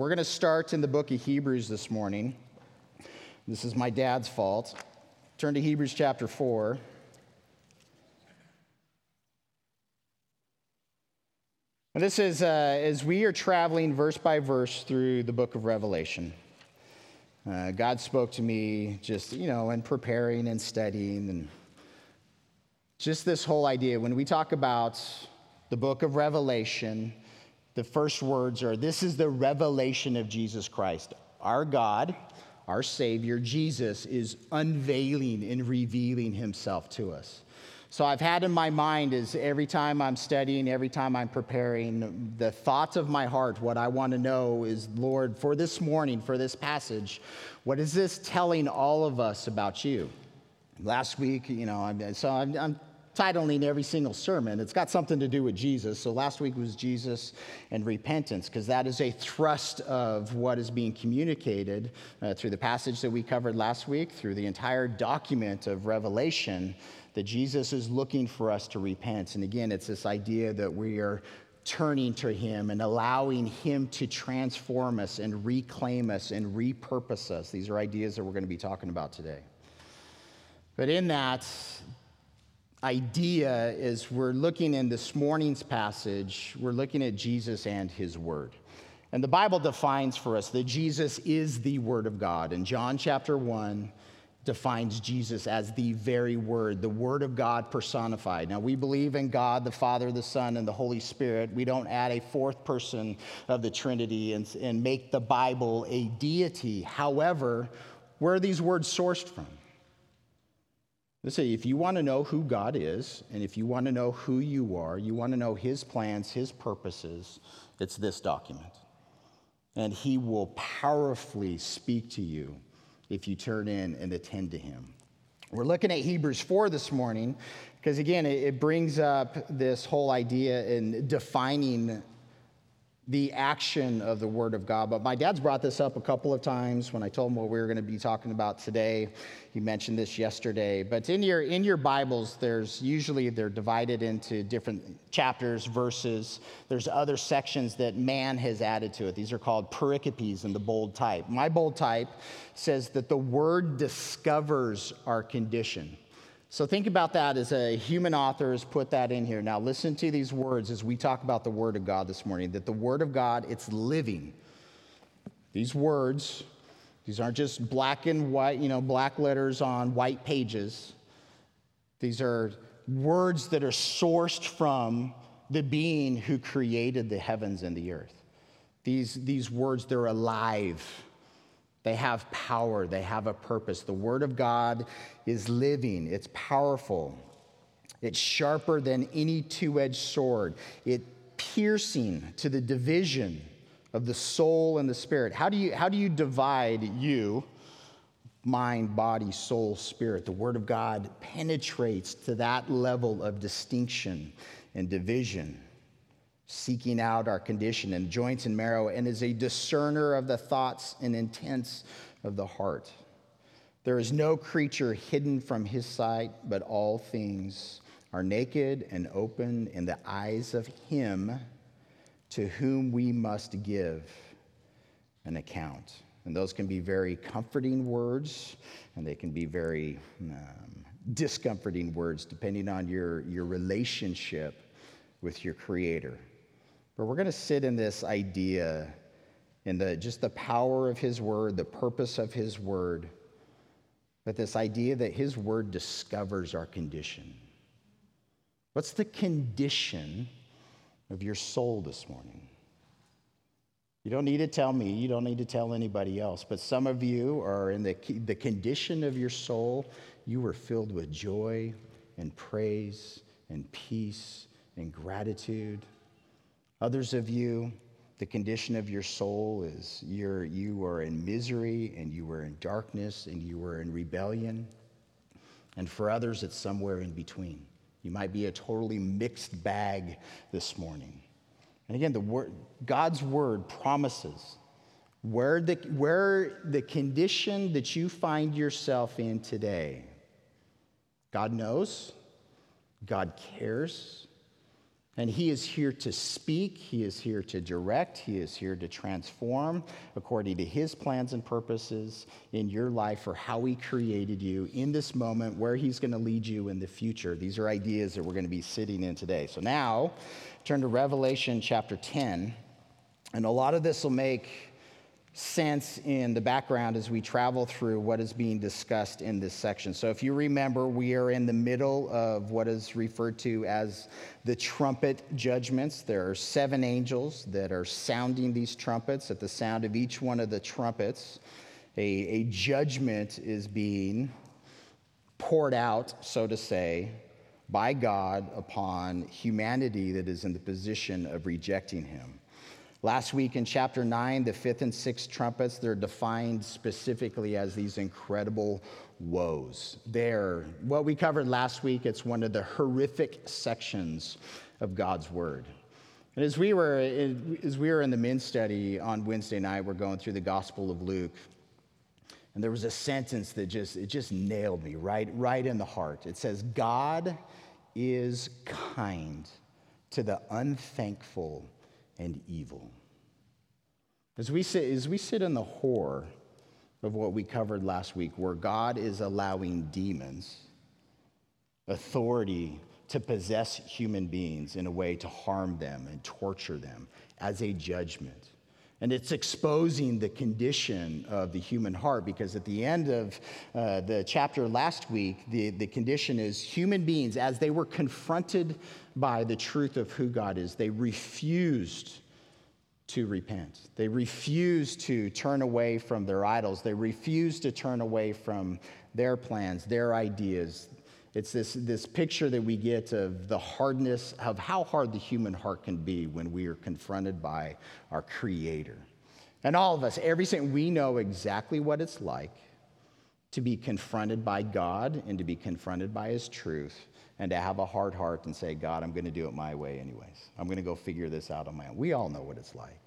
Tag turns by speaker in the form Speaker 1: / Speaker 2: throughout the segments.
Speaker 1: We're going to start in the book of Hebrews this morning. This is my dad's fault. Turn to Hebrews chapter 4. And this is uh, as we are traveling verse by verse through the book of Revelation. Uh, God spoke to me just, you know, in preparing and studying and just this whole idea. When we talk about the book of Revelation, the first words are this is the revelation of Jesus Christ. Our God, our Savior, Jesus, is unveiling and revealing himself to us. So I've had in my mind is every time I'm studying, every time I'm preparing, the thoughts of my heart, what I want to know is, Lord, for this morning, for this passage, what is this telling all of us about you? Last week, you know, so I'm, I'm titling every single sermon. It's got something to do with Jesus. So last week was Jesus and repentance, because that is a thrust of what is being communicated uh, through the passage that we covered last week, through the entire document of Revelation that Jesus is looking for us to repent. And again, it's this idea that we are turning to Him and allowing Him to transform us and reclaim us and repurpose us. These are ideas that we're going to be talking about today. But in that idea, is we're looking in this morning's passage, we're looking at Jesus and His Word. And the Bible defines for us that Jesus is the Word of God. And John chapter 1, defines Jesus as the very Word, the Word of God personified. Now, we believe in God, the Father, the Son, and the Holy Spirit. We don't add a fourth person of the Trinity and, and make the Bible a deity. However, where are these words sourced from? Let's say if you want to know who God is, and if you want to know who you are, you want to know His plans, His purposes, it's this document. And He will powerfully speak to you if you turn in and attend to him. We're looking at Hebrews 4 this morning because, again, it, brings up this whole idea in defining the action of the Word of God. But my dad's brought this up a couple of times when I told him what we were going to be talking about today. He mentioned this yesterday. But in your in your Bibles, there's usually they're divided into different chapters, verses. There's other sections that man has added to it. These are called pericopes in the bold type. My bold type says that the Word discovers our condition. So think about that as a human author has put that in here. Now listen to these words as we talk about the Word of God this morning. That the Word of God, it's living. These words, these aren't just black and white, you know, black letters on white pages. These are words that are sourced from the being who created the heavens and the earth. These, these words, they're alive. They have power, they have a purpose. The Word of God is living, it's powerful, it's sharper than any two edged sword, it piercing to the division of the soul and the spirit. How do you, how do you divide you? Mind, body, soul, spirit. The Word of God penetrates to that level of distinction and division seeking out our condition and joints and marrow, and is a discerner of the thoughts and intents of the heart. There is no creature hidden from his sight, but all things are naked and open in the eyes of him to whom we must give an account. And those can be very comforting words, and they can be very um, discomforting words, depending on your, your relationship with your Creator. But we're going to sit in this idea in the just the power of his word, the purpose of his word, but this idea that his word discovers our condition. What's the condition of your soul this morning? You don't need to tell me, you don't need to tell anybody else, but some of you are in the, the condition of your soul, you were filled with joy and praise and peace and gratitude Others of you, the condition of your soul is you're, you are in misery and you are in darkness and you are in rebellion. And for others, it's somewhere in between. You might be a totally mixed bag this morning. And again, the word, God's word promises where the, where the condition that you find yourself in today, God knows, God cares, And He is here to speak, He is here to direct, He is here to transform according to His plans and purposes in your life for how He created you in this moment, where He's going to lead you in the future. These are ideas that we're going to be sitting in today. So now, turn to Revelation chapter 10. And a lot of this will make sense in the background as we travel through what is being discussed in this section. So, if you remember, we are in the middle of what is referred to as the trumpet judgments. There are seven angels that are sounding these trumpets. At the sound of each one of the trumpets, a, a judgment is being poured out, so to say, by God upon humanity that is in the position of rejecting Him. Last week in chapter 9, the fifth and sixth trumpets, they're defined specifically as these incredible woes. They're what we covered last week, it's one of the horrific sections of God's word. And as we were, as we were in the men's study on Wednesday night, we're going through the Gospel of Luke. And there was a sentence that just, it just nailed me right, right in the heart. It says, God is kind to the unthankful and evil. As we sit, as we sit in the horror of what we covered last week, where God is allowing demons authority to possess human beings in a way to harm them and torture them as a judgment. And it's exposing the condition of the human heart because at the end of uh, the chapter last week, the, the condition is human beings, as they were confronted by the truth of who God is, they refused to repent. They refused to turn away from their idols, they refused to turn away from their plans, their ideas. It's this, this picture that we get of the hardness, of how hard the human heart can be when we are confronted by our Creator. And all of us, every single, we know exactly what it's like to be confronted by God and to be confronted by His truth and to have a hard heart and say, God, I'm going to do it my way, anyways. I'm going to go figure this out on my own. We all know what it's like.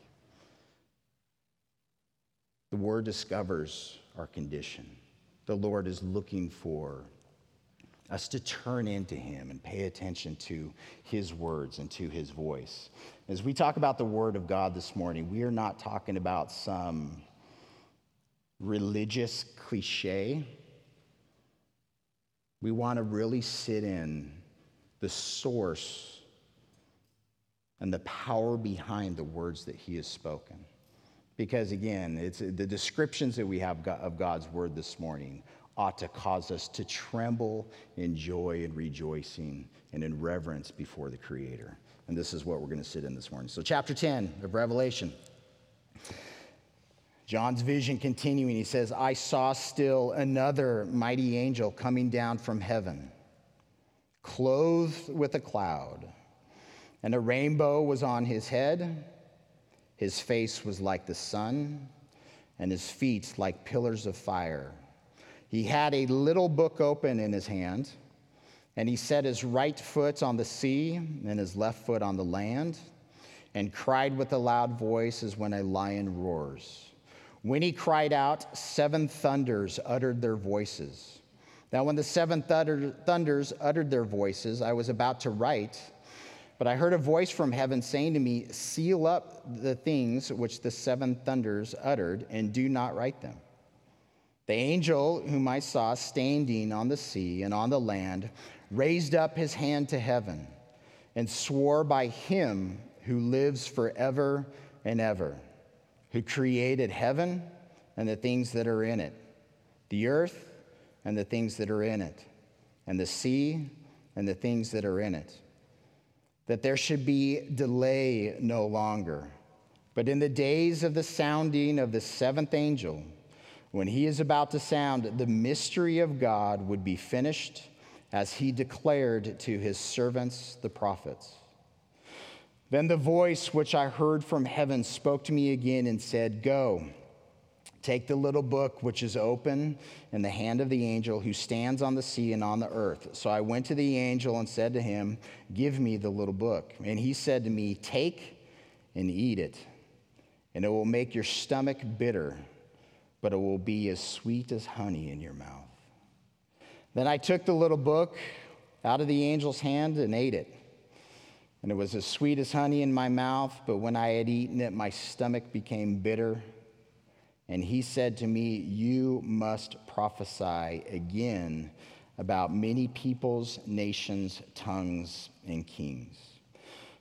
Speaker 1: The Word discovers our condition. The Lord is looking for us to turn into Him and pay attention to His words and to His voice. As we talk about the Word of God this morning, we are not talking about some religious cliche. We want to really sit in the source and the power behind the words that He has spoken. Because again, it's the descriptions that we have of God's word this morning ought to cause us to tremble in joy and rejoicing and in reverence before the Creator. And this is what we're going to sit in this morning. So, chapter 10 of Revelation. John's vision continuing, he says, I saw still another mighty angel coming down from heaven, clothed with a cloud, and a rainbow was on his head. His face was like the sun, and his feet like pillars of fire. He had a little book open in his hand, and he set his right foot on the sea and his left foot on the land, and cried with a loud voice as when a lion roars. When he cried out, seven thunders uttered their voices. Now, when the seven thunders uttered their voices, I was about to write, but I heard a voice from heaven saying to me, Seal up the things which the seven thunders uttered, and do not write them. The angel whom I saw standing on the sea and on the land raised up his hand to heaven and swore by him who lives forever and ever, who created heaven and the things that are in it, the earth and the things that are in it, and the sea and the things that are in it, that there should be delay no longer. But in the days of the sounding of the seventh angel, when he is about to sound, the mystery of God would be finished as he declared to his servants, the prophets. Then the voice which I heard from heaven spoke to me again and said, Go, take the little book which is open in the hand of the angel who stands on the sea and on the earth. So I went to the angel and said to him, Give me the little book. And he said to me, Take and eat it, and it will make your stomach bitter but it will be as sweet as honey in your mouth. Then I took the little book out of the angel's hand and ate it. and it was as sweet as honey in my mouth, but when I had eaten it, my stomach became bitter. And he said to me, You must prophesy again about many peoples, nations, tongues, and kings.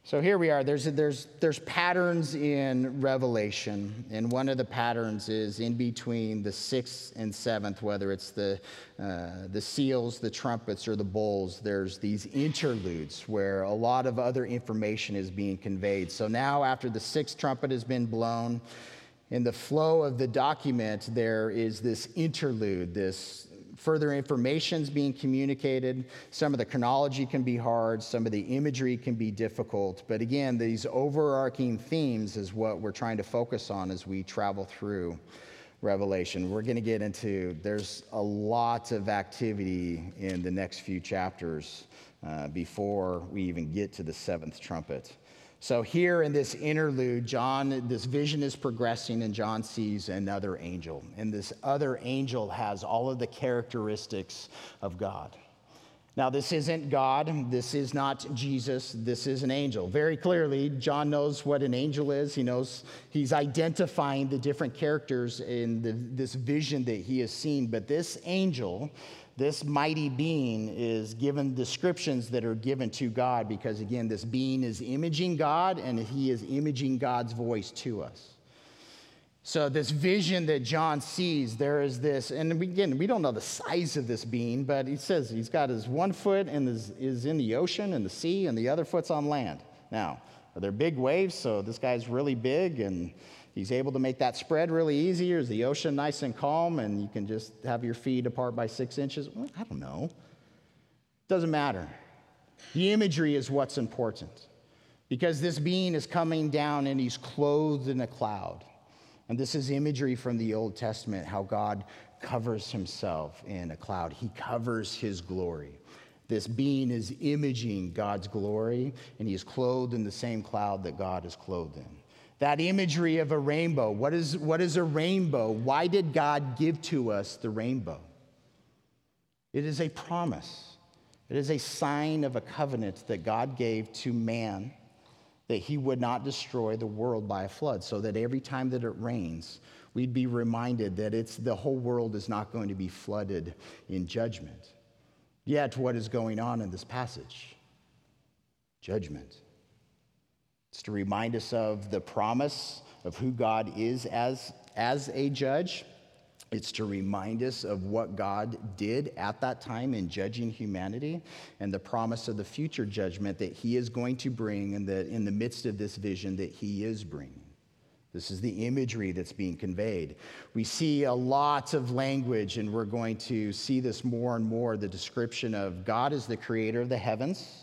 Speaker 1: So here we are. There's, there's, there's patterns in Revelation, and one of the patterns is in between the sixth and seventh, whether it's the, uh, the seals, the trumpets, or the bowls, there's these interludes where a lot of other information is being conveyed. So now, after the sixth trumpet has been blown, in the flow of the document, there is this interlude, this further information is being communicated. Some of the chronology can be hard, some of the imagery can be difficult. But again, these overarching themes is what we're trying to focus on as we travel through Revelation. We're going to get into, there's a lot of activity in the next few chapters uh, before we even get to the seventh trumpet. So, here in this interlude, John, this vision is progressing, and John sees another angel. And this other angel has all of the characteristics of God. Now, this isn't God. This is not Jesus. This is an angel. Very clearly, John knows what an angel is. He knows he's identifying the different characters in the, this vision that he has seen. But this angel this mighty being is given descriptions that are given to God because, again, this being is imaging God and he is imaging God's voice to us. So, this vision that John sees, there is this, and again, we don't know the size of this being, but he says he's got his one foot and is, is in the ocean and the sea, and the other foot's on land. Now, are there big waves? So, this guy's really big and He's able to make that spread really easy. Is the ocean nice and calm and you can just have your feet apart by six inches? Well, I don't know. Doesn't matter. The imagery is what's important because this being is coming down and he's clothed in a cloud. And this is imagery from the Old Testament how God covers himself in a cloud, he covers his glory. This being is imaging God's glory, and he is clothed in the same cloud that God is clothed in. That imagery of a rainbow. What is, what is a rainbow? Why did God give to us the rainbow? It is a promise, it is a sign of a covenant that God gave to man that he would not destroy the world by a flood, so that every time that it rains, we'd be reminded that it's, the whole world is not going to be flooded in judgment. Yet, what is going on in this passage? Judgment. It's to remind us of the promise of who God is as, as a judge. It's to remind us of what God did at that time in judging humanity and the promise of the future judgment that He is going to bring in the, in the midst of this vision that He is bringing. This is the imagery that's being conveyed. We see a lot of language, and we're going to see this more and more the description of God as the creator of the heavens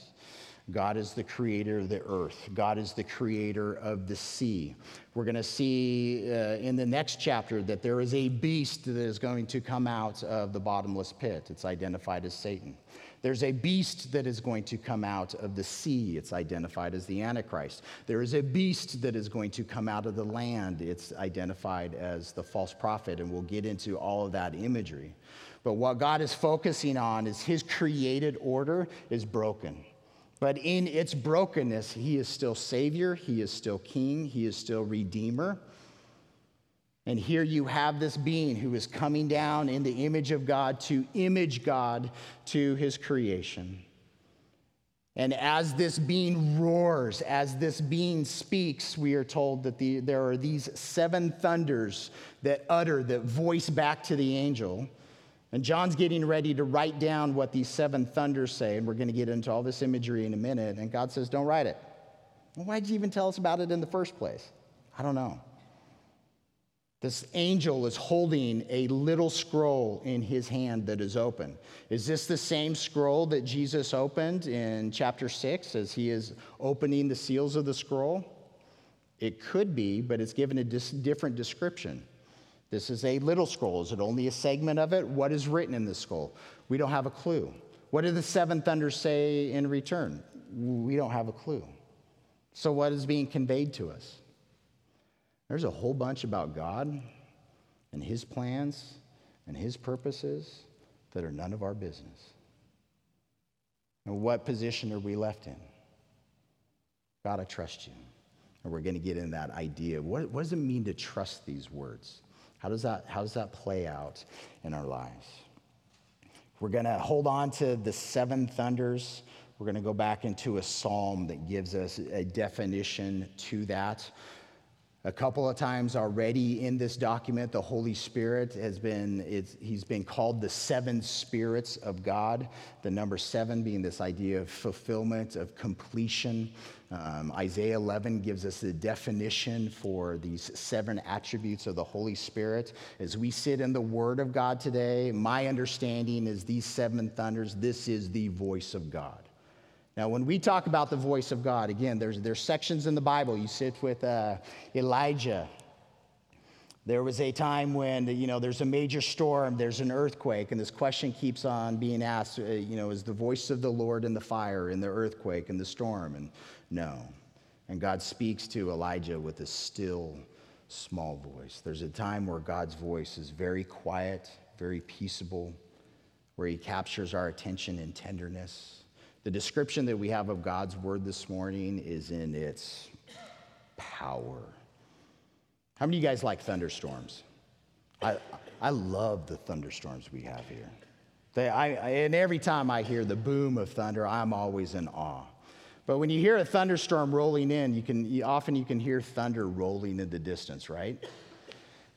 Speaker 1: God is the creator of the earth. God is the creator of the sea. We're going to see uh, in the next chapter that there is a beast that is going to come out of the bottomless pit. It's identified as Satan. There's a beast that is going to come out of the sea. It's identified as the Antichrist. There is a beast that is going to come out of the land. It's identified as the false prophet, and we'll get into all of that imagery. But what God is focusing on is his created order is broken. But in its brokenness, he is still Savior, he is still King, he is still Redeemer. And here you have this being who is coming down in the image of God to image God to his creation. And as this being roars, as this being speaks, we are told that the, there are these seven thunders that utter, that voice back to the angel. And John's getting ready to write down what these seven thunders say, and we're going to get into all this imagery in a minute. And God says, Don't write it. Well, why did you even tell us about it in the first place? I don't know. This angel is holding a little scroll in his hand that is open. Is this the same scroll that Jesus opened in chapter 6 as he is opening the seals of the scroll? It could be, but it's given a dis- different description. This is a little scroll. Is it only a segment of it? What is written in the scroll? We don't have a clue. What do the seven thunders say in return? We don't have a clue. So, what is being conveyed to us? There's a whole bunch about God and His plans and His purposes that are none of our business. And what position are we left in? God, I trust you. And we're going to get in that idea. What, what does it mean to trust these words? How does that, how does that play out in our lives? We're going to hold on to the seven thunders. We're going to go back into a psalm that gives us a definition to that. A couple of times already in this document, the Holy Spirit has been, he's been called the seven spirits of God. The number seven being this idea of fulfillment, of completion. Um, Isaiah 11 gives us the definition for these seven attributes of the Holy Spirit. As we sit in the Word of God today, my understanding is these seven thunders, this is the voice of God. Now, when we talk about the voice of God, again, there's, there's sections in the Bible. You sit with uh, Elijah. There was a time when, you know, there's a major storm, there's an earthquake, and this question keeps on being asked, uh, you know, is the voice of the Lord in the fire, in the earthquake, in the storm? And no. And God speaks to Elijah with a still, small voice. There's a time where God's voice is very quiet, very peaceable, where he captures our attention in tenderness the description that we have of God's word this morning is in its power. How many of you guys like thunderstorms? I, I love the thunderstorms we have here. They, I, and every time I hear the boom of thunder, I'm always in awe. But when you hear a thunderstorm rolling in, you can, you, often you can hear thunder rolling in the distance, right?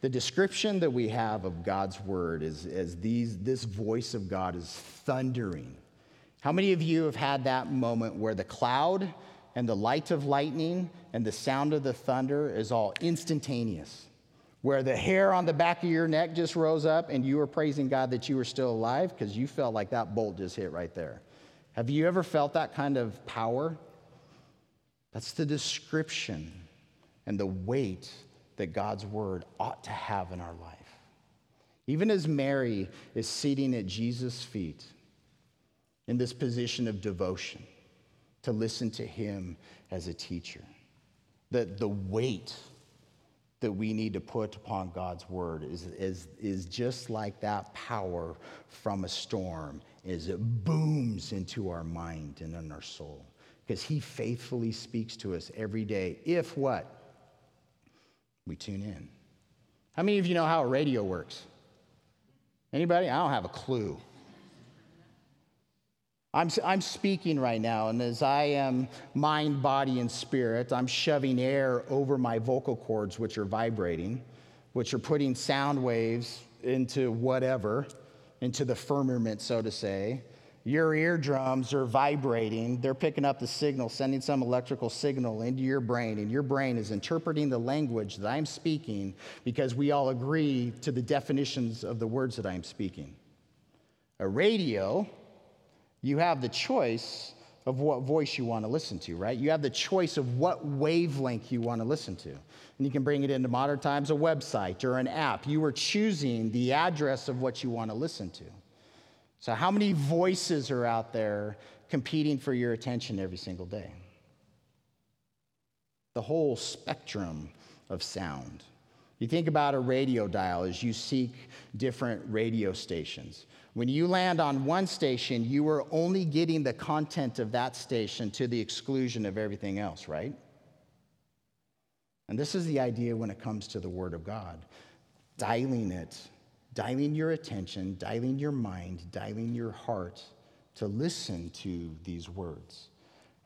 Speaker 1: The description that we have of God's word is as these, this voice of God is thundering how many of you have had that moment where the cloud and the light of lightning and the sound of the thunder is all instantaneous? Where the hair on the back of your neck just rose up and you were praising God that you were still alive because you felt like that bolt just hit right there. Have you ever felt that kind of power? That's the description and the weight that God's word ought to have in our life. Even as Mary is sitting at Jesus' feet, in this position of devotion to listen to him as a teacher. That the weight that we need to put upon God's word is, is, is just like that power from a storm as it booms into our mind and in our soul. Because he faithfully speaks to us every day. If what? We tune in. How many of you know how a radio works? Anybody? I don't have a clue. I'm, I'm speaking right now, and as I am mind, body, and spirit, I'm shoving air over my vocal cords, which are vibrating, which are putting sound waves into whatever, into the firmament, so to say. Your eardrums are vibrating. They're picking up the signal, sending some electrical signal into your brain, and your brain is interpreting the language that I'm speaking because we all agree to the definitions of the words that I'm speaking. A radio you have the choice of what voice you want to listen to, right? You have the choice of what wavelength you want to listen to. And you can bring it into modern times a website or an app. You are choosing the address of what you want to listen to. So, how many voices are out there competing for your attention every single day? The whole spectrum of sound. You think about a radio dial as you seek different radio stations. When you land on one station, you are only getting the content of that station to the exclusion of everything else, right? And this is the idea when it comes to the Word of God dialing it, dialing your attention, dialing your mind, dialing your heart to listen to these words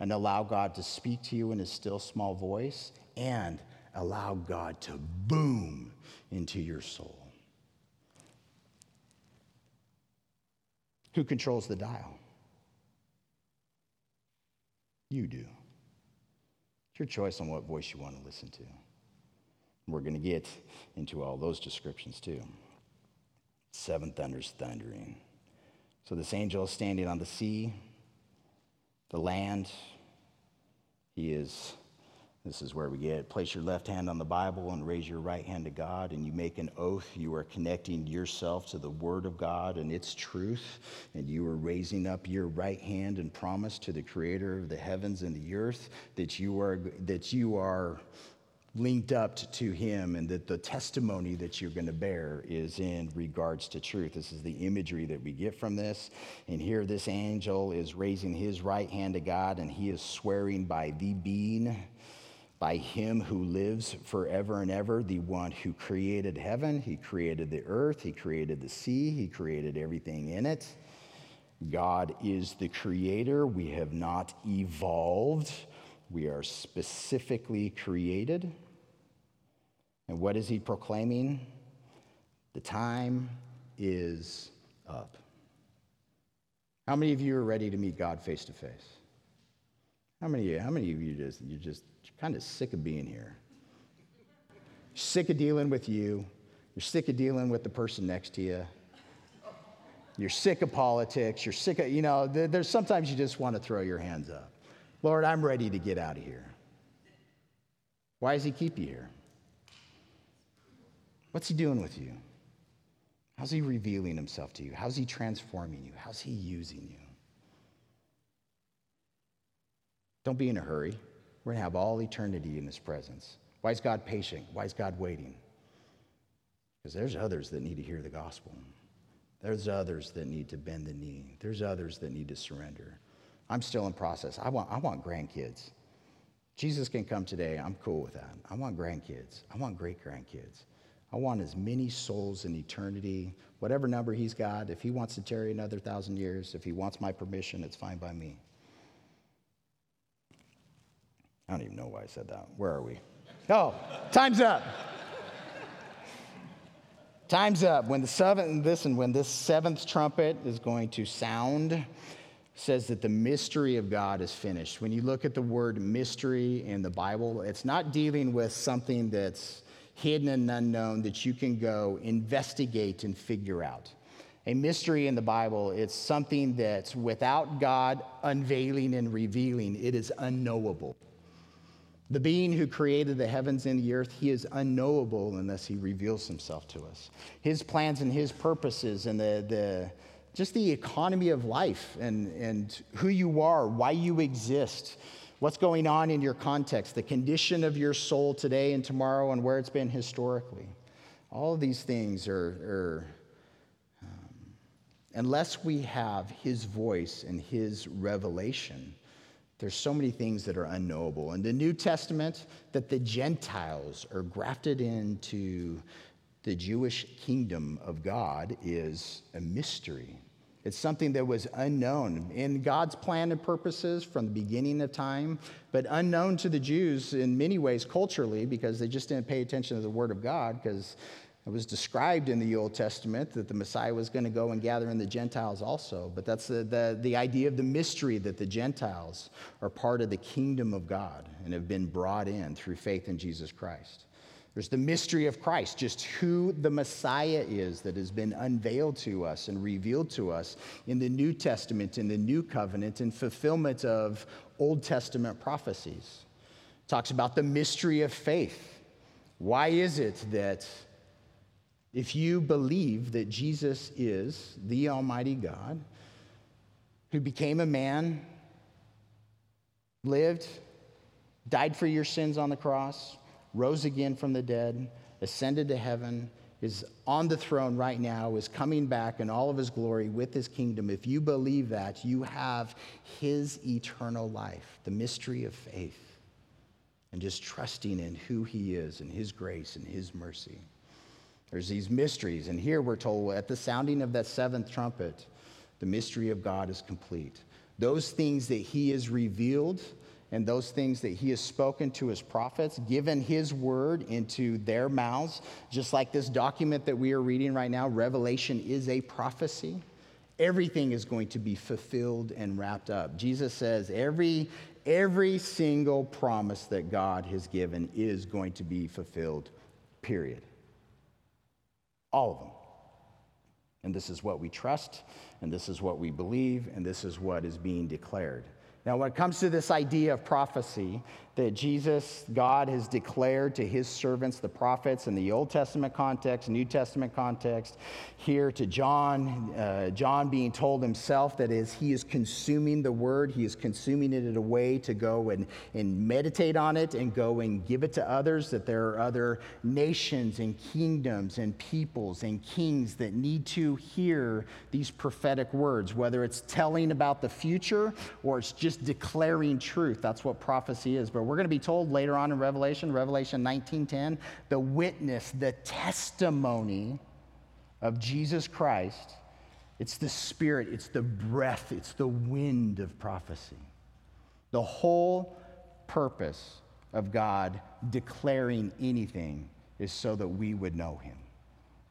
Speaker 1: and allow God to speak to you in a still small voice and allow God to boom into your soul. Who controls the dial? You do. It's your choice on what voice you want to listen to. We're going to get into all those descriptions too. Seven thunders thundering. So this angel is standing on the sea, the land. He is this is where we get place your left hand on the Bible and raise your right hand to God, and you make an oath. You are connecting yourself to the Word of God and its truth, and you are raising up your right hand and promise to the Creator of the heavens and the earth that you are that you are linked up to him and that the testimony that you're going to bear is in regards to truth. This is the imagery that we get from this. And here, this angel is raising his right hand to God and he is swearing by the being, by him who lives forever and ever, the one who created heaven, he created the earth, he created the sea, he created everything in it. God is the creator. We have not evolved. We are specifically created. And what is he proclaiming? The time is up. How many of you are ready to meet God face to face? How many, how many of you just you're just kind of sick of being here? Sick of dealing with you. You're sick of dealing with the person next to you. You're sick of politics. You're sick of, you know, there's sometimes you just want to throw your hands up. Lord, I'm ready to get out of here. Why does he keep you here? What's he doing with you? How's he revealing himself to you? How's he transforming you? How's he using you? Don't be in a hurry. We're going to have all eternity in his presence. Why is God patient? Why is God waiting? Because there's others that need to hear the gospel. There's others that need to bend the knee. There's others that need to surrender. I'm still in process. I want, I want grandkids. Jesus can come today. I'm cool with that. I want grandkids. I want great grandkids. I want as many souls in eternity, whatever number he's got. If he wants to tarry another thousand years, if he wants my permission, it's fine by me. I don't even know why I said that. Where are we? Oh, time's up. time's up. When the seventh, listen, when this seventh trumpet is going to sound, says that the mystery of God is finished. When you look at the word mystery in the Bible, it's not dealing with something that's hidden and unknown that you can go investigate and figure out. A mystery in the Bible, it's something that's without God unveiling and revealing, it is unknowable. The being who created the heavens and the earth, he is unknowable unless he reveals himself to us. His plans and his purposes and the, the just the economy of life and, and who you are, why you exist, what's going on in your context, the condition of your soul today and tomorrow, and where it's been historically. All of these things are, are um, unless we have His voice and His revelation, there's so many things that are unknowable. In the New Testament, that the Gentiles are grafted into the Jewish kingdom of God is a mystery. It's something that was unknown in God's plan and purposes from the beginning of time, but unknown to the Jews in many ways culturally because they just didn't pay attention to the Word of God because it was described in the Old Testament that the Messiah was going to go and gather in the Gentiles also. But that's the, the, the idea of the mystery that the Gentiles are part of the kingdom of God and have been brought in through faith in Jesus Christ. There's the mystery of Christ, just who the Messiah is that has been unveiled to us and revealed to us in the New Testament, in the New Covenant, in fulfillment of Old Testament prophecies. Talks about the mystery of faith. Why is it that if you believe that Jesus is the Almighty God who became a man, lived, died for your sins on the cross, rose again from the dead, ascended to heaven, is on the throne right now, is coming back in all of his glory with his kingdom. If you believe that, you have his eternal life, the mystery of faith, and just trusting in who he is and his grace and his mercy. There's these mysteries, and here we're told at the sounding of that seventh trumpet, the mystery of God is complete. Those things that he has revealed and those things that he has spoken to his prophets, given his word into their mouths, just like this document that we are reading right now, Revelation is a prophecy. Everything is going to be fulfilled and wrapped up. Jesus says every, every single promise that God has given is going to be fulfilled, period. All of them. And this is what we trust, and this is what we believe, and this is what is being declared Now, when it comes to this idea of prophecy, that Jesus, God, has declared to his servants, the prophets, in the Old Testament context, New Testament context, here to John, uh, John being told himself that as he is consuming the word, he is consuming it in a way to go and, and meditate on it and go and give it to others, that there are other nations and kingdoms and peoples and kings that need to hear these prophetic words, whether it's telling about the future or it's just declaring truth. That's what prophecy is. But we're going to be told later on in Revelation, Revelation 19:10, the witness, the testimony of Jesus Christ. It's the spirit, it's the breath, it's the wind of prophecy. The whole purpose of God declaring anything is so that we would know him,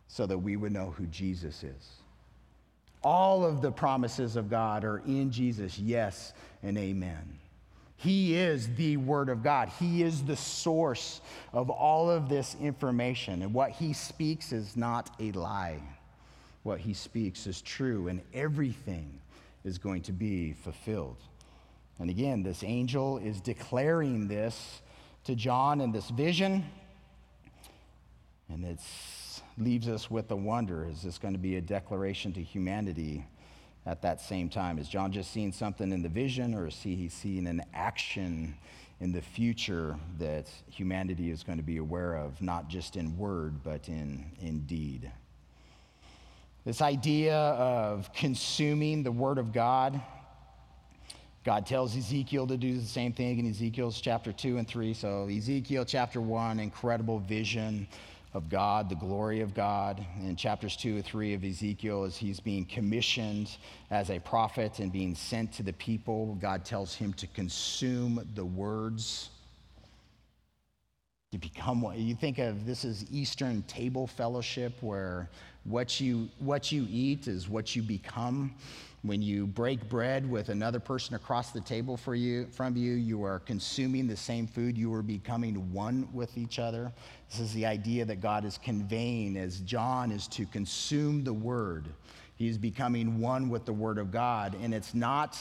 Speaker 1: so that we would know who Jesus is. All of the promises of God are in Jesus, yes and amen. He is the Word of God. He is the source of all of this information. And what He speaks is not a lie. What He speaks is true, and everything is going to be fulfilled. And again, this angel is declaring this to John in this vision. And it leaves us with a wonder is this going to be a declaration to humanity at that same time? Is John just seeing something in the vision, or is he seeing an action in the future that humanity is going to be aware of, not just in word, but in, in deed? This idea of consuming the Word of God. God tells Ezekiel to do the same thing in Ezekiel's chapter 2 and 3. So, Ezekiel chapter 1, incredible vision of God, the glory of God. In chapters 2 or 3 of Ezekiel, as he's being commissioned as a prophet and being sent to the people, God tells him to consume the words. To become what you think of this is Eastern table fellowship where what you, what you eat is what you become. When you break bread with another person across the table for you, from you, you are consuming the same food. You are becoming one with each other. This is the idea that God is conveying as John is to consume the word. He's becoming one with the word of God. And it's not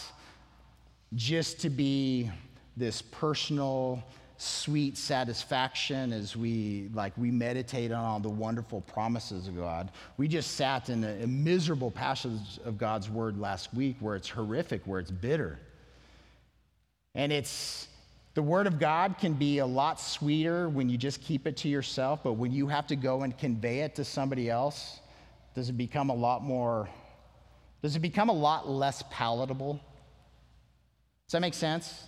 Speaker 1: just to be this personal sweet satisfaction as we like we meditate on all the wonderful promises of God. We just sat in a, a, miserable passage of God's word last week where it's horrific, where it's bitter. And it's the word of God can be a lot sweeter when you just keep it to yourself, but when you have to go and convey it to somebody else, does it become a lot more does it become a lot less palatable? Does that make sense?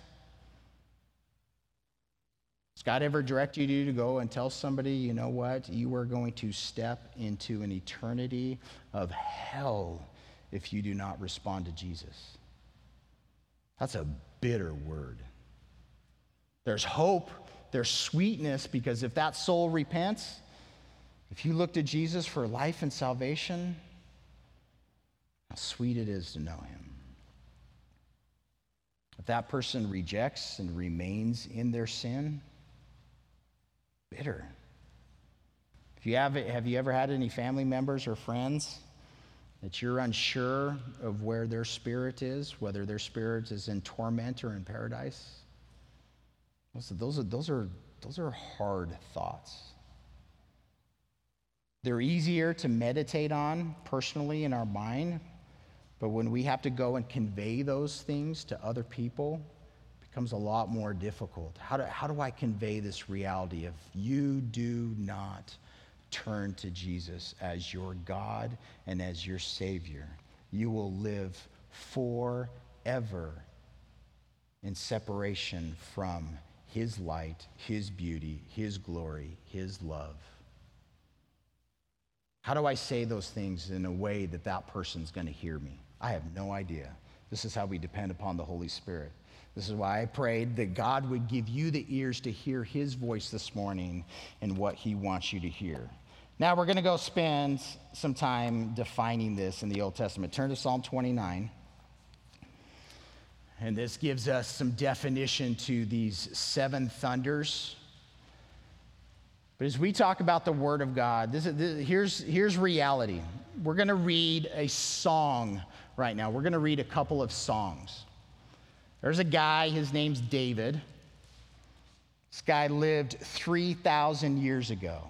Speaker 1: Has God ever directed you to go and tell somebody, you know what, you are going to step into an eternity of hell if you do not respond to Jesus? That's a bitter word. There's hope, there's sweetness, because if that soul repents, if you look to Jesus for life and salvation, how sweet it is to know him. If that person rejects and remains in their sin, bitter. If you have, have you ever had any family members or friends that you're unsure of where their spirit is, whether their spirit is in torment or in paradise? Those are, those are, those are hard thoughts. They're easier to meditate on personally in our mind, but when we have to go and convey those things to other people, becomes a lot more difficult. How do, how do I convey this reality if you do not turn to Jesus as your God and as your Savior? You will live forever in separation from His light, His beauty, His glory, His love. How do I say those things in a way that that person's going to hear me? I have no idea. This is how we depend upon the Holy Spirit. This is why I prayed that God would give you the ears to hear his voice this morning and what he wants you to hear. Now we're going to go spend some time defining this in the Old Testament. Turn to Psalm 29. And this gives us some definition to these seven thunders. But as we talk about the Word of God, this, is, this, here's, here's reality. We're going to read a song right now. We're going to read a couple of songs. There's a guy, his name's David. This guy lived 3,000 years ago.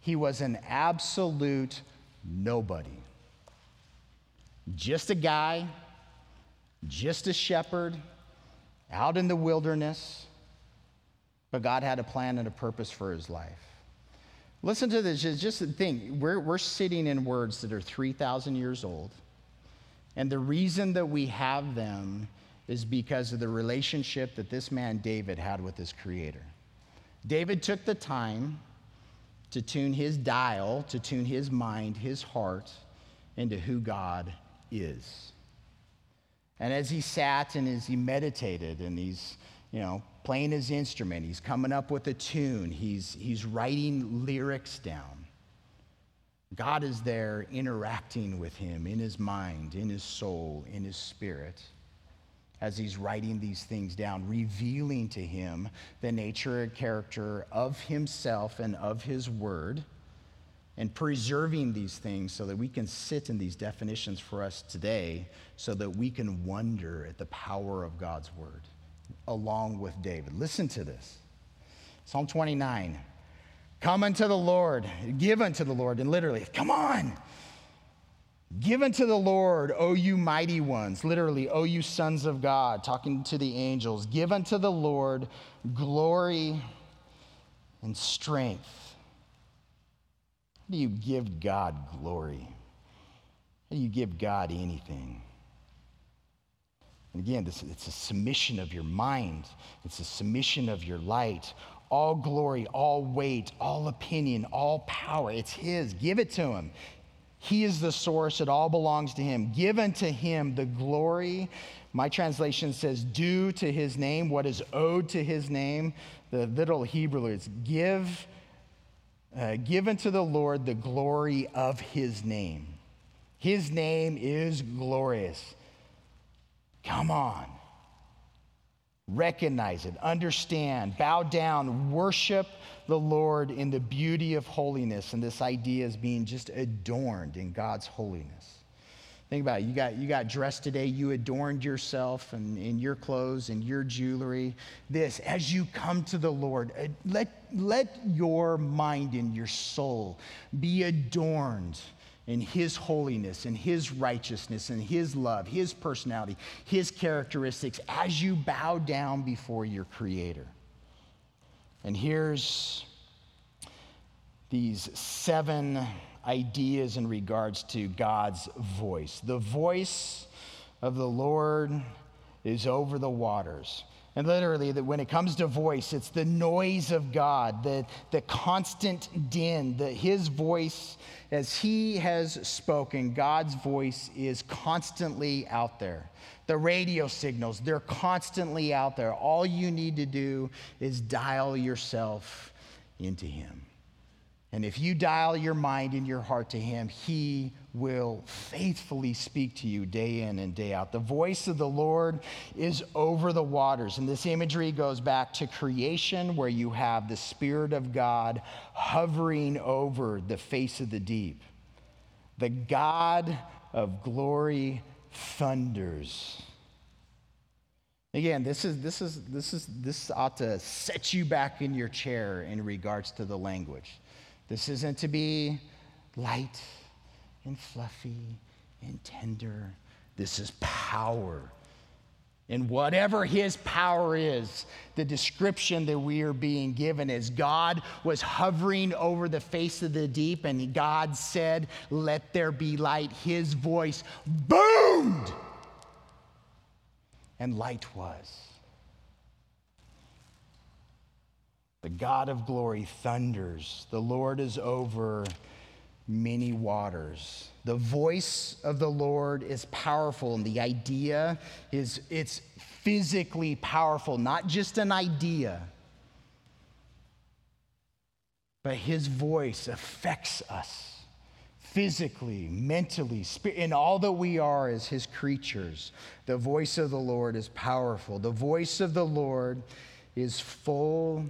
Speaker 1: He was an absolute nobody. Just a guy, just a shepherd out in the wilderness, but God had a plan and a purpose for his life. Listen to this, just think we're, we're sitting in words that are 3,000 years old. And the reason that we have them is because of the relationship that this man David had with his creator. David took the time to tune his dial, to tune his mind, his heart into who God is. And as he sat and as he meditated and he's, you know, playing his instrument, he's coming up with a tune, he's, he's writing lyrics down. God is there interacting with him in his mind, in his soul, in his spirit as he's writing these things down, revealing to him the nature and character of himself and of his word, and preserving these things so that we can sit in these definitions for us today, so that we can wonder at the power of God's word, along with David. Listen to this Psalm 29 Come unto the Lord, give unto the Lord, and literally, come on Give unto the Lord, O you mighty ones, literally, O you sons of God, talking to the angels. Give unto the Lord glory and strength. How do you give God glory? How do you give God anything? And again, this, it's a submission of your mind, it's a submission of your light. All glory, all weight, all opinion, all power, it's His. Give it to Him. He is the source, it all belongs to Him. Give unto Him the glory. My translation says, due to His name, what is owed to His name. The little Hebrew is give, uh, give unto the Lord the glory of His name. His name is glorious. Come on. Recognize it, understand, bow down, worship the Lord in the beauty of holiness. And this idea is being just adorned in God's holiness. Think about it. You got, you got dressed today, you adorned yourself and in your clothes and your jewelry. This, as you come to the Lord, uh, let, let your mind and your soul be adorned in His holiness and His righteousness and His love, His personality, His characteristics as you bow down before your Creator. And here's these seven ideas in regards to God's voice. The voice of the Lord is over the waters. And literally, that when it comes to voice, it's the noise of God, the, the constant din, that his voice, as he has spoken, God's voice is constantly out there. The radio signals, they're constantly out there. All you need to do is dial yourself into him. And if you dial your mind and your heart to Him, He will faithfully speak to you day in and day out. The voice of the Lord is over the waters. And this imagery goes back to creation, where you have the Spirit of God hovering over the face of the deep. The God of glory thunders. Again, this is this is this is this ought to set you back in your chair in regards to the language. This isn't to be light and fluffy and tender. This is power. And whatever his power is, the description that we are being given is God was hovering over the face of the deep, and God said, Let there be light. His voice boomed, and light was. The God of glory thunders. The Lord is over many waters. The voice of the Lord is powerful, and the idea is it's physically powerful, not just an idea. But his voice affects us physically, mentally, in all that we are as his creatures. The voice of the Lord is powerful. The voice of the Lord is full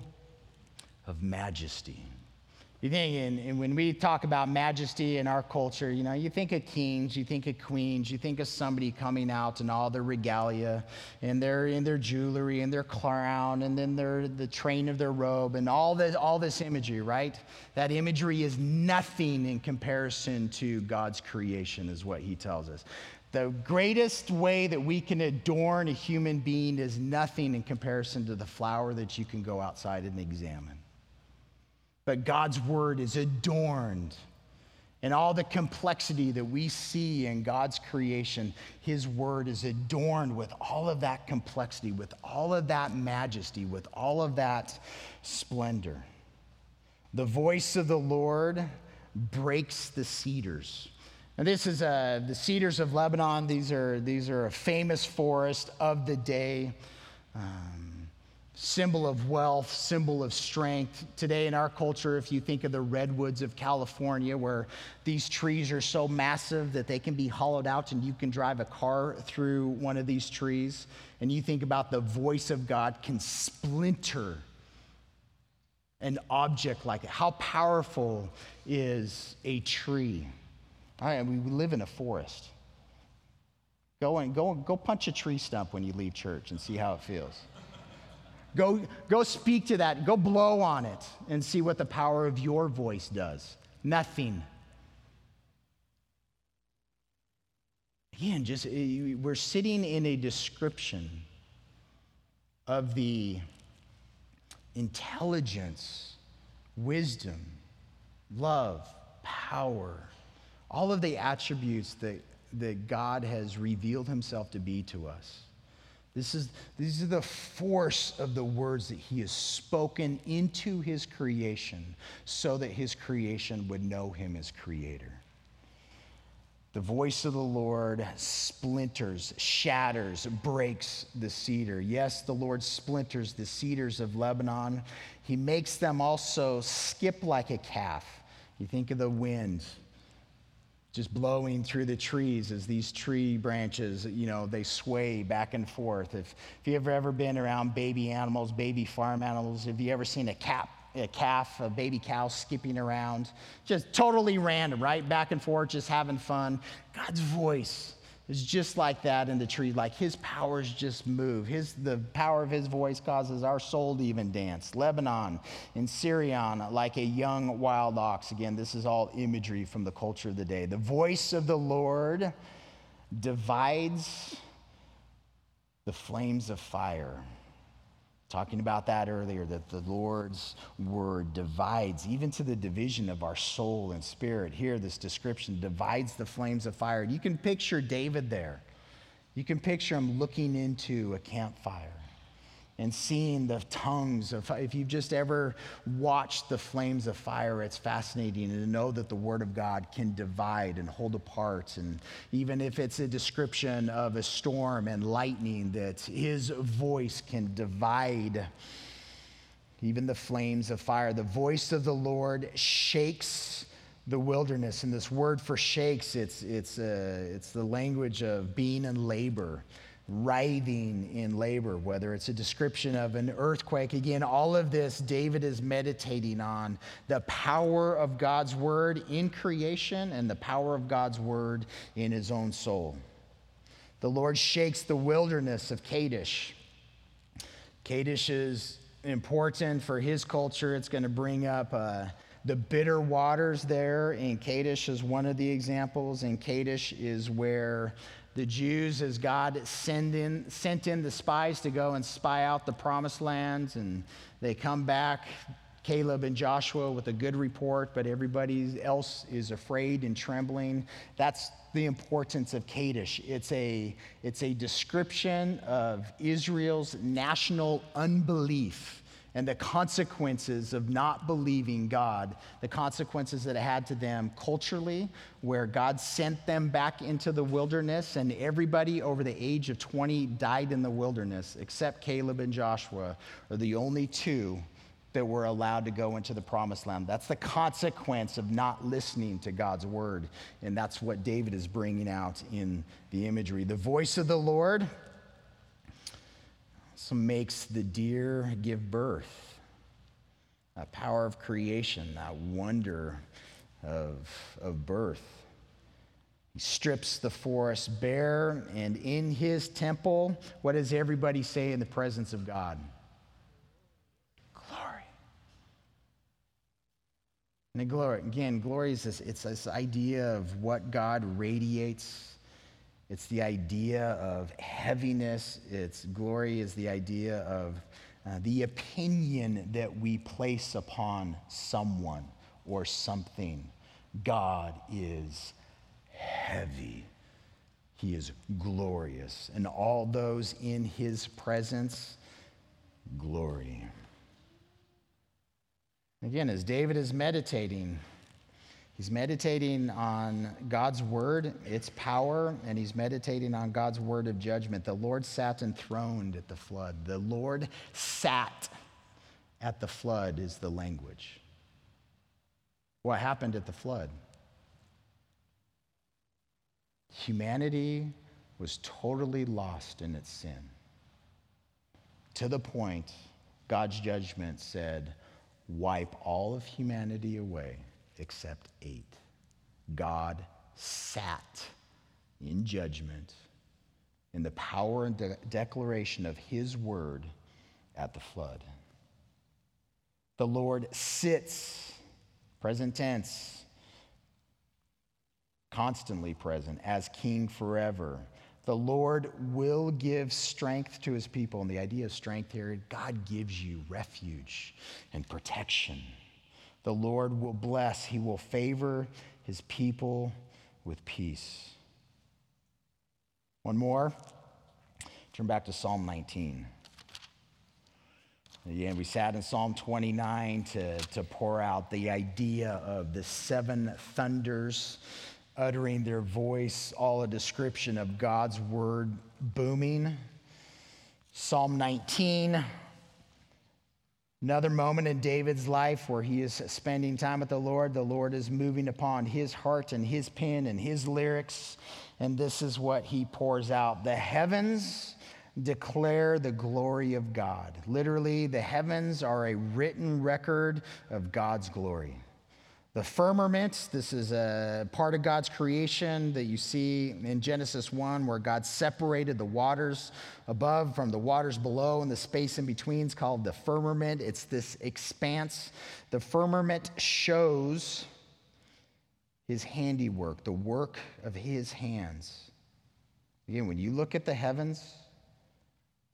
Speaker 1: of majesty. You think, and, and, when we talk about majesty in our culture, you know, you think of kings, you think of queens, you think of somebody coming out in all their regalia and their in their jewelry and their crown and then their the train of their robe and all this all this imagery, right? That imagery is nothing in comparison to God's creation, is what he tells us. The greatest way that we can adorn a human being is nothing in comparison to the flower that you can go outside and examine. But God's word is adorned. And all the complexity that we see in God's creation, His word is adorned with all of that complexity, with all of that majesty, with all of that splendor. The voice of the Lord breaks the cedars. And this is uh, the cedars of Lebanon. These are, these are a famous forest of the day. Um, symbol of wealth, symbol of strength. Today in our culture, if you think of the redwoods of California, where these trees are so massive that they can be hollowed out and you can drive a car through one of these trees, and you think about the voice of God can splinter an object like it. How powerful is a tree? All right, we live in a forest. Go and go, go punch a tree stump when you leave church and see how it feels. Go, go speak to that. Go blow on it and see what the power of your voice does. Nothing. Again, just eh, we're sitting in a description of the intelligence, wisdom, love, power, all of the attributes that, that God has revealed himself to be to us. This is, these are the force of the words that he has spoken into his creation so that his creation would know him as creator. The voice of the Lord splinters, shatters, breaks the cedar. Yes, the Lord splinters the cedars of Lebanon. He makes them also skip like a calf. You think of the wind just blowing through the trees as these tree branches, you know, they sway back and forth. If, if you've ever been around baby animals, baby farm animals, have you ever seen a cap, a calf, a baby cow skipping around? Just totally random, right? Back and forth, just having fun. God's voice is just like that in the tree. Like his powers just move. His, the power of his voice causes our soul to even dance. Lebanon and Sirion, like a young wild ox. Again, this is all imagery from the culture of the day. The voice of the Lord divides the flames of fire. Talking about that earlier, that the Lord's word divides, even to the division of our soul and spirit. Here, this description divides the flames of fire. You can picture David there. You can picture him looking into a campfire and seeing the tongues of if you've just ever watched the flames of fire it's fascinating to know that the word of god can divide and hold apart. And even if it's a description of a storm and lightning that his voice can divide even the flames of fire. The voice of the lord shakes the wilderness. And this word for shakes it's it's uh, it's the language of being in labor writhing in labor, whether it's a description of an earthquake. Again, all of this David is meditating on the power of God's word in creation and the power of God's word in his own soul. The Lord shakes the wilderness of Kadesh. Kadesh is important for his culture. It's going to bring up uh, the bitter waters there in Kadesh is one of the examples. And Kadesh is where the Jews as God send in, sent in the spies to go and spy out the promised lands, and they come back, Caleb and Joshua, with a good report, but everybody else is afraid and trembling. That's the importance of Kadesh. It's a, it's a description of Israel's national unbelief and the consequences of not believing God, the consequences that it had to them culturally, where God sent them back into the wilderness, and everybody over the age of 20 died in the wilderness, except Caleb and Joshua are the only two that were allowed to go into the promised land. That's the consequence of not listening to God's word. And that's what David is bringing out in the imagery. The voice of the Lord some makes the deer give birth. that power of creation, that wonder of, of birth. He strips the forest bare, and in his temple, what does everybody say in the presence of God? Glory. And glory, again, glory is this, it's this idea of what God radiates. It's the idea of heaviness. It's glory is the idea of uh, the opinion that we place upon someone or something. God is heavy. He is glorious. And all those in his presence, glory. Again, as David is meditating, he's meditating on God's word, its power, and he's meditating on God's word of judgment. The Lord sat enthroned at the flood. The Lord sat at the flood is the language. What happened at the flood? Humanity was totally lost in its sin. To the point, God's judgment said, wipe all of humanity away except eight. God sat in judgment in the power and de- declaration of his word at the flood. The Lord sits, present tense, constantly present, as king forever. The Lord will give strength to his people. And the idea of strength here, God gives you refuge and protection. The Lord will bless, he will favor his people with peace. One more. Turn back to Psalm 19. Again, we sat in Psalm 29 to, to pour out the idea of the seven thunders uttering their voice, all a description of God's word booming. Psalm 19, another moment in David's life where he is spending time with the Lord. The Lord is moving upon his heart and his pen and his lyrics, and this is what he pours out The heavens declare the glory of God. Literally, the heavens are a written record of God's glory. The firmament, this is a part of God's creation that you see in Genesis 1, where God separated the waters above from the waters below, and the space in between is called the firmament. It's this expanse. The firmament shows his handiwork, the work of his hands. Again, when you look at the heavens,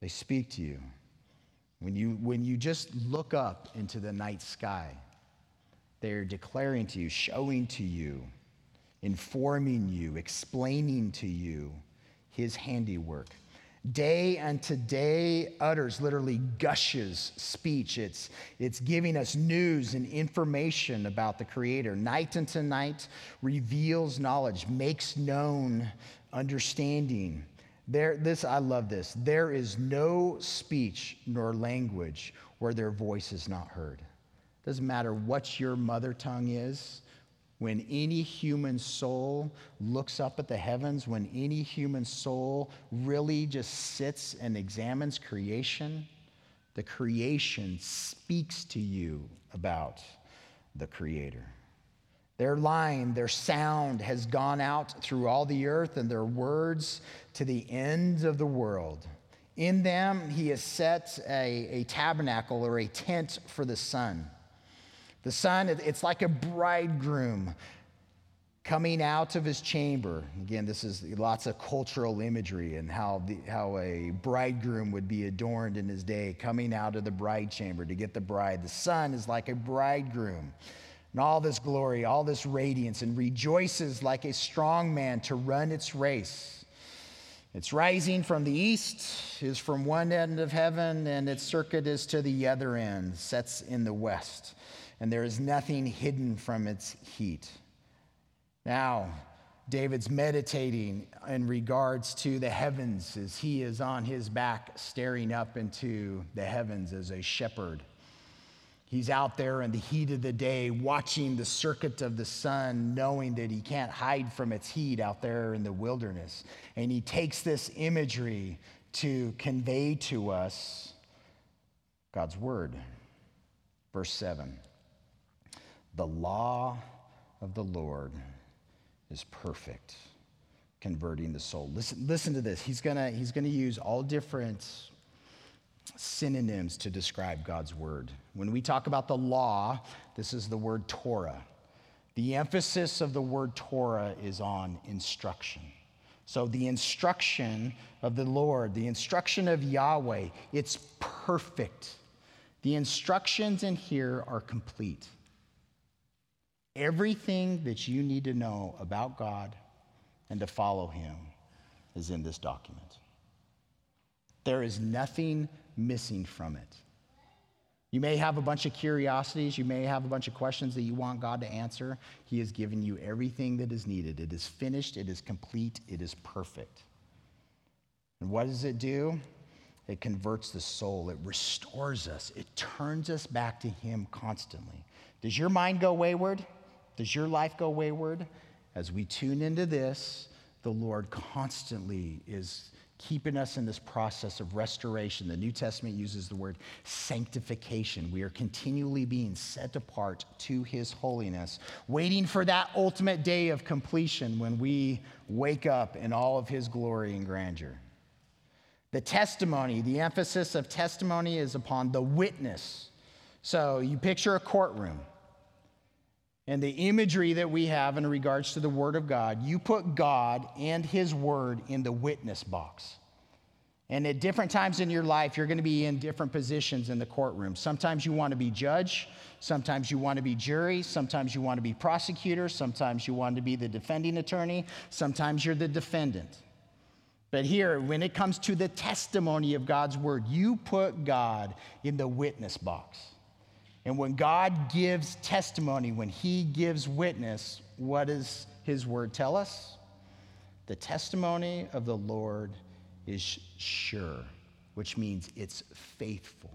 Speaker 1: they speak to you. When you, when you just look up into the night sky, they're declaring to you, showing to you, informing you, explaining to you his handiwork. Day unto day utters, literally gushes speech. It's, it's giving us news and information about the Creator. Night unto night reveals knowledge, makes known understanding. There, this, I love this. There is no speech nor language where their voice is not heard. Doesn't matter what your mother tongue is. When any human soul looks up at the heavens, when any human soul really just sits and examines creation, the creation speaks to you about the Creator. Their line, their sound has gone out through all the earth, and their words to the ends of the world. In them, he has set a, a tabernacle or a tent for the sun. The sun, it's like a bridegroom coming out of his chamber. Again, this is lots of cultural imagery and how, the, how a bridegroom would be adorned in his day, coming out of the bride chamber to get the bride. The sun is like a bridegroom. And all this glory, all this radiance, and rejoices like a strong man to run its race. Its rising from the east is from one end of heaven, and its circuit is to the other end, sets in the west and there is nothing hidden from its heat. Now, David's meditating in regards to the heavens as he is on his back staring up into the heavens as a shepherd. He's out there in the heat of the day watching the circuit of the sun, knowing that he can't hide from its heat out there in the wilderness. And he takes this imagery to convey to us God's word. Verse 7 The law of the Lord is perfect, converting the soul. Listen, listen to this. He's going he's to use all different synonyms to describe God's word. When we talk about the law, this is the word Torah. The emphasis of the word Torah is on instruction. So, the instruction of the Lord, the instruction of Yahweh, it's perfect. The instructions in here are complete. Everything that you need to know about God and to follow Him is in this document. There is nothing missing from it. You may have a bunch of curiosities, you may have a bunch of questions that you want God to answer. He has given you everything that is needed. It is finished, it is complete, it is perfect. And what does it do? It converts the soul, it restores us, it turns us back to Him constantly. Does your mind go wayward? Does your life go wayward? As we tune into this, the Lord constantly is keeping us in this process of restoration. The New Testament uses the word sanctification. We are continually being set apart to His holiness, waiting for that ultimate day of completion when we wake up in all of His glory and grandeur. The testimony, the emphasis of testimony is upon the witness. So you picture a courtroom. And the imagery that we have in regards to the Word of God, you put God and His Word in the witness box. And at different times in your life, you're going to be in different positions in the courtroom. Sometimes you want to be judge, sometimes you want to be jury, sometimes you want to be prosecutor, sometimes you want to be the defending attorney, sometimes you're the defendant. But here, when it comes to the testimony of God's word, you put God in the witness box. And when God gives testimony, when He gives witness, what does His word tell us? The testimony of the Lord is sure, which means it's faithful.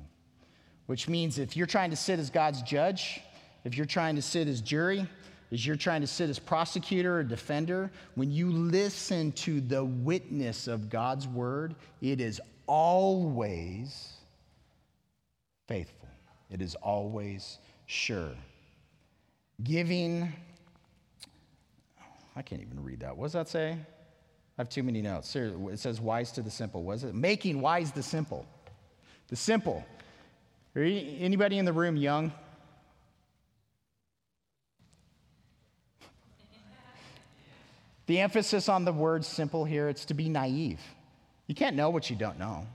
Speaker 1: Which means if you're trying to sit as God's judge, if you're trying to sit as jury, as you're trying to sit as prosecutor or defender, when you listen to the witness of God's word, it is always faithful. It is always sure. Giving, I can't even read that. What does that say? I have too many notes. It says wise to the simple. Was it? Making wise the simple. The simple. Are anybody in the room young? the emphasis on the word simple here, it's to be naive. You can't know what you don't know.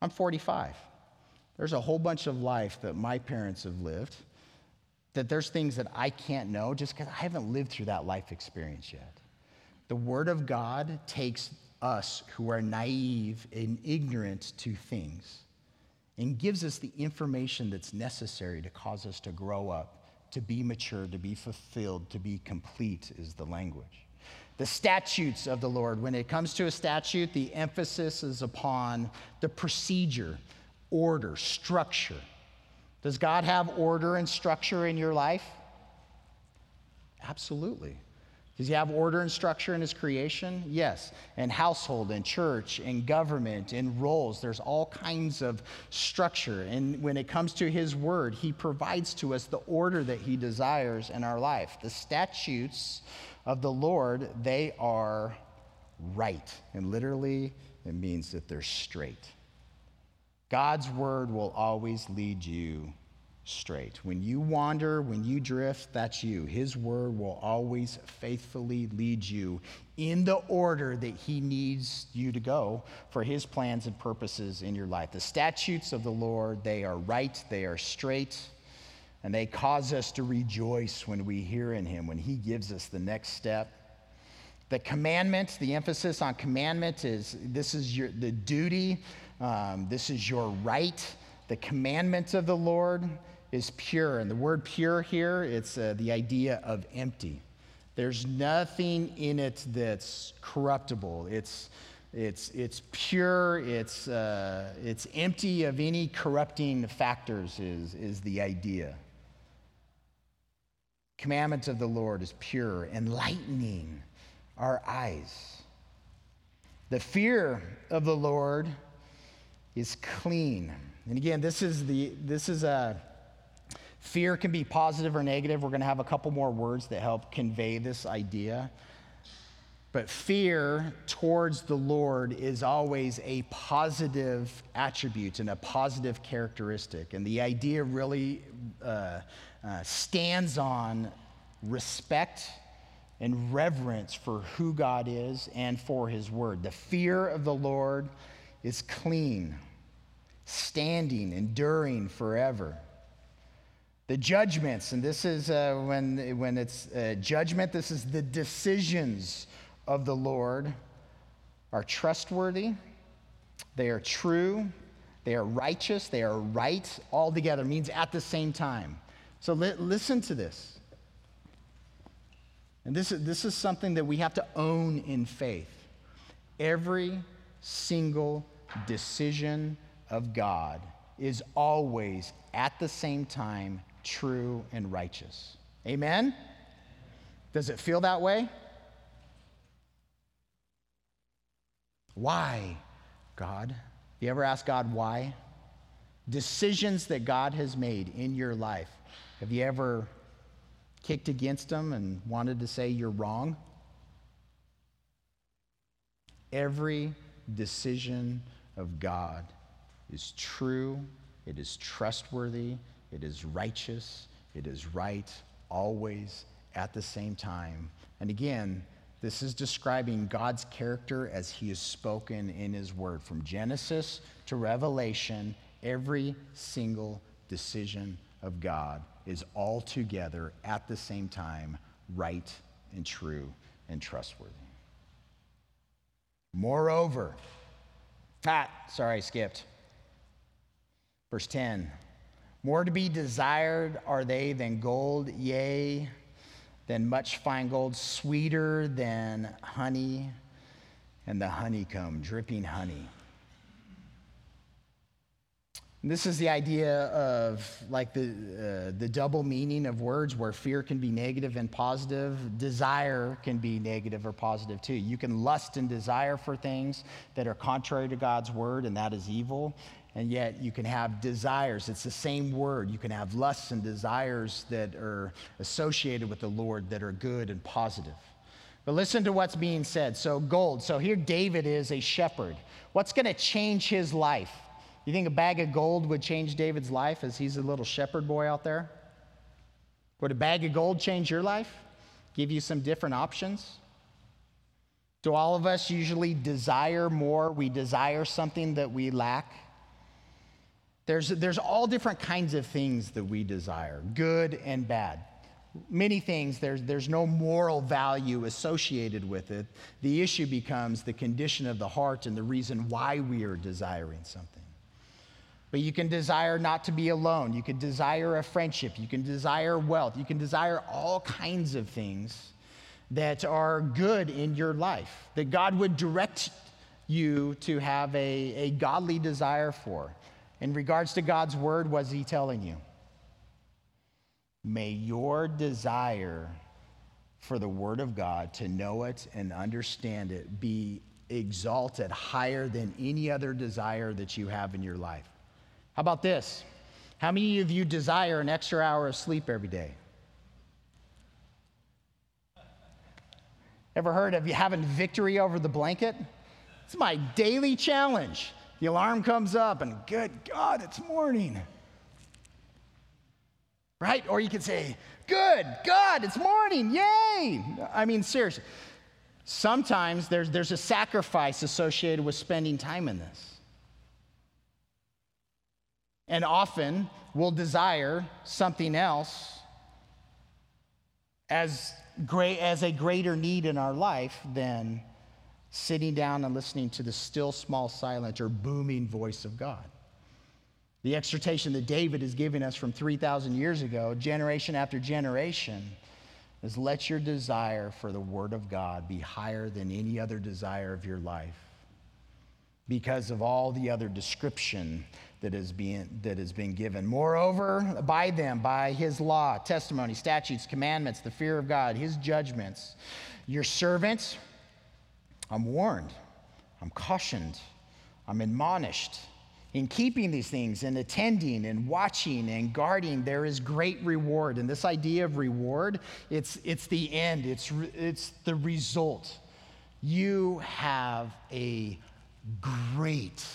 Speaker 1: I'm 45. There's a whole bunch of life that my parents have lived, that there's things that I can't know just because I haven't lived through that life experience yet. The Word of God takes us who are naive and ignorant to things and gives us the information that's necessary to cause us to grow up, to be mature, to be fulfilled, to be complete, is the language. The statutes of the Lord, when it comes to a statute, the emphasis is upon the procedure order, structure. Does God have order and structure in your life? Absolutely. Does he have order and structure in his creation? Yes. And household and church and government and roles, there's all kinds of structure. And when it comes to his word, he provides to us the order that he desires in our life. The statutes of the Lord, they are right. And literally, it means that they're straight. God's word will always lead you straight. When you wander, when you drift, that's you. His word will always faithfully lead you in the order that He needs you to go for His plans and purposes in your life. The statutes of the Lord, they are right, they are straight, and they cause us to rejoice when we hear in Him, when He gives us the next step. The commandment, the emphasis on commandment is this is your, the duty um, this is your right. The commandment of the Lord is pure. And the word pure here, it's uh, the idea of empty. There's nothing in it that's corruptible. It's, it's, it's pure, it's, uh, it's empty of any corrupting factors, is, is the idea. Commandments of the Lord is pure, enlightening our eyes. The fear of the Lord is clean. And again, this is, the, this is a, Fear can be positive or negative. We're going to have a couple more words that help convey this idea. But fear towards the Lord is always a positive attribute and a positive characteristic. And the idea really uh, uh, stands on respect and reverence for who God is and for his word. The fear of the Lord is clean, standing, enduring forever. The judgments, and this is uh, when, when it's uh, judgment, this is the decisions of the Lord are trustworthy, they are true, they are righteous, they are right all together, means at the same time. So li- listen to this. And this is, this is something that we have to own in faith. Every single decision of God is always at the same time true and righteous. Amen? Does it feel that way? Why, God? You ever ask God why? Decisions that God has made in your life. Have you ever kicked against them and wanted to say you're wrong? Every decision of God is true, it is trustworthy, it is righteous, it is right, always at the same time. And again, this is describing God's character as he is spoken in his word. From Genesis to Revelation, every single decision of God is all together at the same time right and true and trustworthy. Moreover, ah, sorry, I skipped. Verse 10 More to be desired are they than gold, yea, than much fine gold, sweeter than honey and the honeycomb, dripping honey. This is the idea of like the, uh, the double meaning of words where fear can be negative and positive, desire can be negative or positive too. You can lust and desire for things that are contrary to God's word, and that is evil and yet you can have desires. It's the same word. You can have lusts and desires that are associated with the Lord that are good and positive. But listen to what's being said. So, gold. So, here David is a shepherd. What's going to change his life? You think a bag of gold would change David's life as he's a little shepherd boy out there? Would a bag of gold change your life? Give you some different options? Do all of us usually desire more? We desire something that we lack? There's, there's all different kinds of things that we desire, good and bad. Many things, there's, there's no moral value associated with it. The issue becomes the condition of the heart and the reason why we are desiring something. But you can desire not to be alone. You can desire a friendship. You can desire wealth. You can desire all kinds of things that are good in your life, that God would direct you to have a, a godly desire for. In regards to God's word, was he telling you? May your desire for the word of God, to know it and understand it, be exalted higher than any other desire that you have in your life. How about this? How many of you desire an extra hour of sleep every day? Ever heard of you having victory over the blanket? It's my daily challenge. The alarm comes up, and good God, it's morning. Right? Or you could say, Good God, it's morning, yay! I mean, seriously. Sometimes there's, there's a sacrifice associated with spending time in this. And often we'll desire something else as, great, as a greater need in our life than sitting down and listening to the still small silent or booming voice of God. The exhortation that David is giving us from 3,000 years ago, generation after generation, is let your desire for the Word of God be higher than any other desire of your life because of all the other description that is being that has been given. Moreover, by them, by his law, testimony, statutes, commandments, the fear of God, his judgments, your servants I'm warned, I'm cautioned, I'm admonished In keeping these things and attending and watching and guarding, there is great reward. And this idea of reward, it's, it's the end, it's, it's the result. You have a great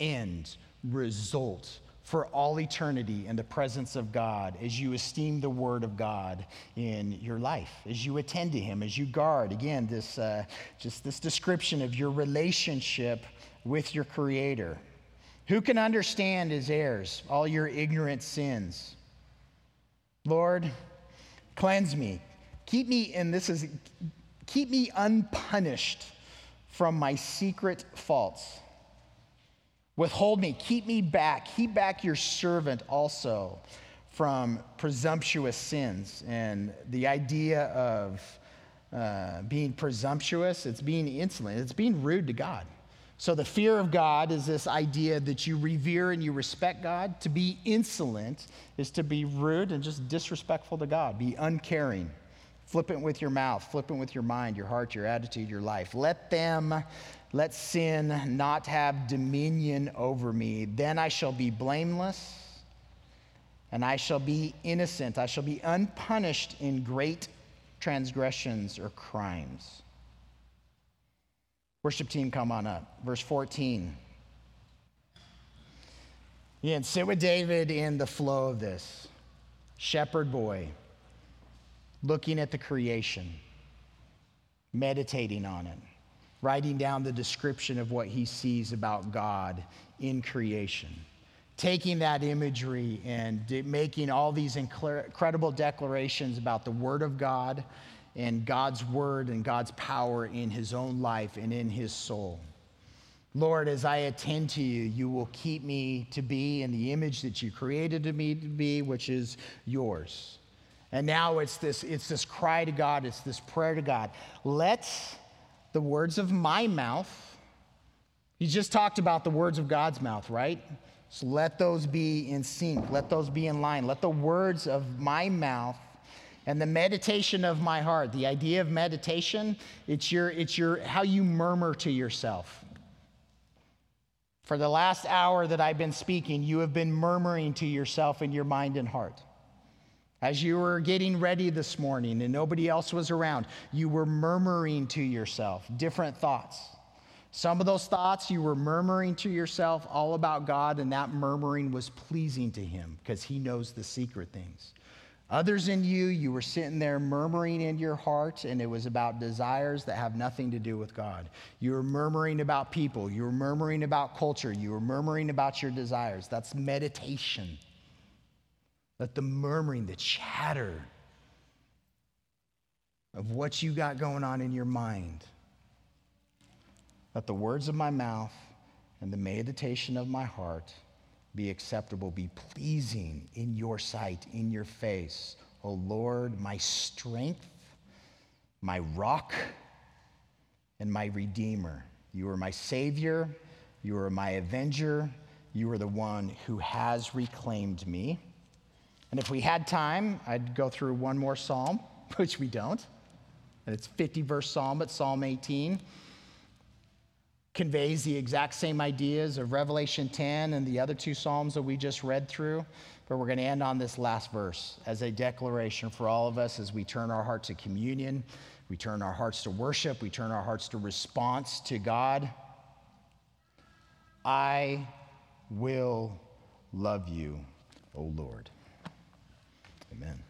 Speaker 1: end result for all eternity in the presence of God as you esteem the Word of God in your life, as you attend to Him, as you guard. Again, this, uh, just this description of your relationship with your Creator. Who can understand His heirs, all your ignorant sins? Lord, cleanse me. Keep me, and this is, keep me unpunished from my secret faults Withhold me, keep me back, keep back your servant also from presumptuous sins. And the idea of uh, being presumptuous, it's being insolent, it's being rude to God. So the fear of God is this idea that you revere and you respect God. To be insolent is to be rude and just disrespectful to God, be uncaring. Flippant with your mouth, flippant with your mind, your heart, your attitude, your life. Let them let sin not have dominion over me. Then I shall be blameless and I shall be innocent. I shall be unpunished in great transgressions or crimes. Worship team, come on up. Verse 14. Yeah, and sit with David in the flow of this. Shepherd boy, looking at the creation, meditating on it writing down the description of what he sees about God in creation. Taking that imagery and making all these incredible declarations about the Word of God and God's Word and God's power in his own life and in his soul. Lord, as I attend to you, you will keep me to be in the image that you created me to be, which is yours. And now it's this, it's this cry to God, it's this prayer to God. Let's the words of my mouth. He just talked about the words of God's mouth, right? So let those be in sync. Let those be in line. Let the words of my mouth and the meditation of my heart. The idea of meditation, it's your, it's your how you murmur to yourself. For the last hour that I've been speaking, you have been murmuring to yourself in your mind and heart. As you were getting ready this morning and nobody else was around, you were murmuring to yourself different thoughts. Some of those thoughts you were murmuring to yourself all about God, and that murmuring was pleasing to Him because He knows the secret things. Others in you, you were sitting there murmuring in your heart, and it was about desires that have nothing to do with God. You were murmuring about people, you were murmuring about culture, you were murmuring about your desires. That's meditation. Let the murmuring, the chatter of what you got going on in your mind, let the words of my mouth and the meditation of my heart be acceptable, be pleasing in your sight, in your face. O Lord, my strength, my rock, and my redeemer. You are my Savior. You are my avenger. You are the one who has reclaimed me. And if we had time, I'd go through one more psalm, which we don't. And it's 50 verse psalm, but Psalm 18 conveys the exact same ideas of Revelation 10 and the other two psalms that we just read through. But we're going to end on this last verse as a declaration for all of us as we turn our hearts to communion, we turn our hearts to worship, we turn our hearts to response to God. I will love you, O Lord. Amen.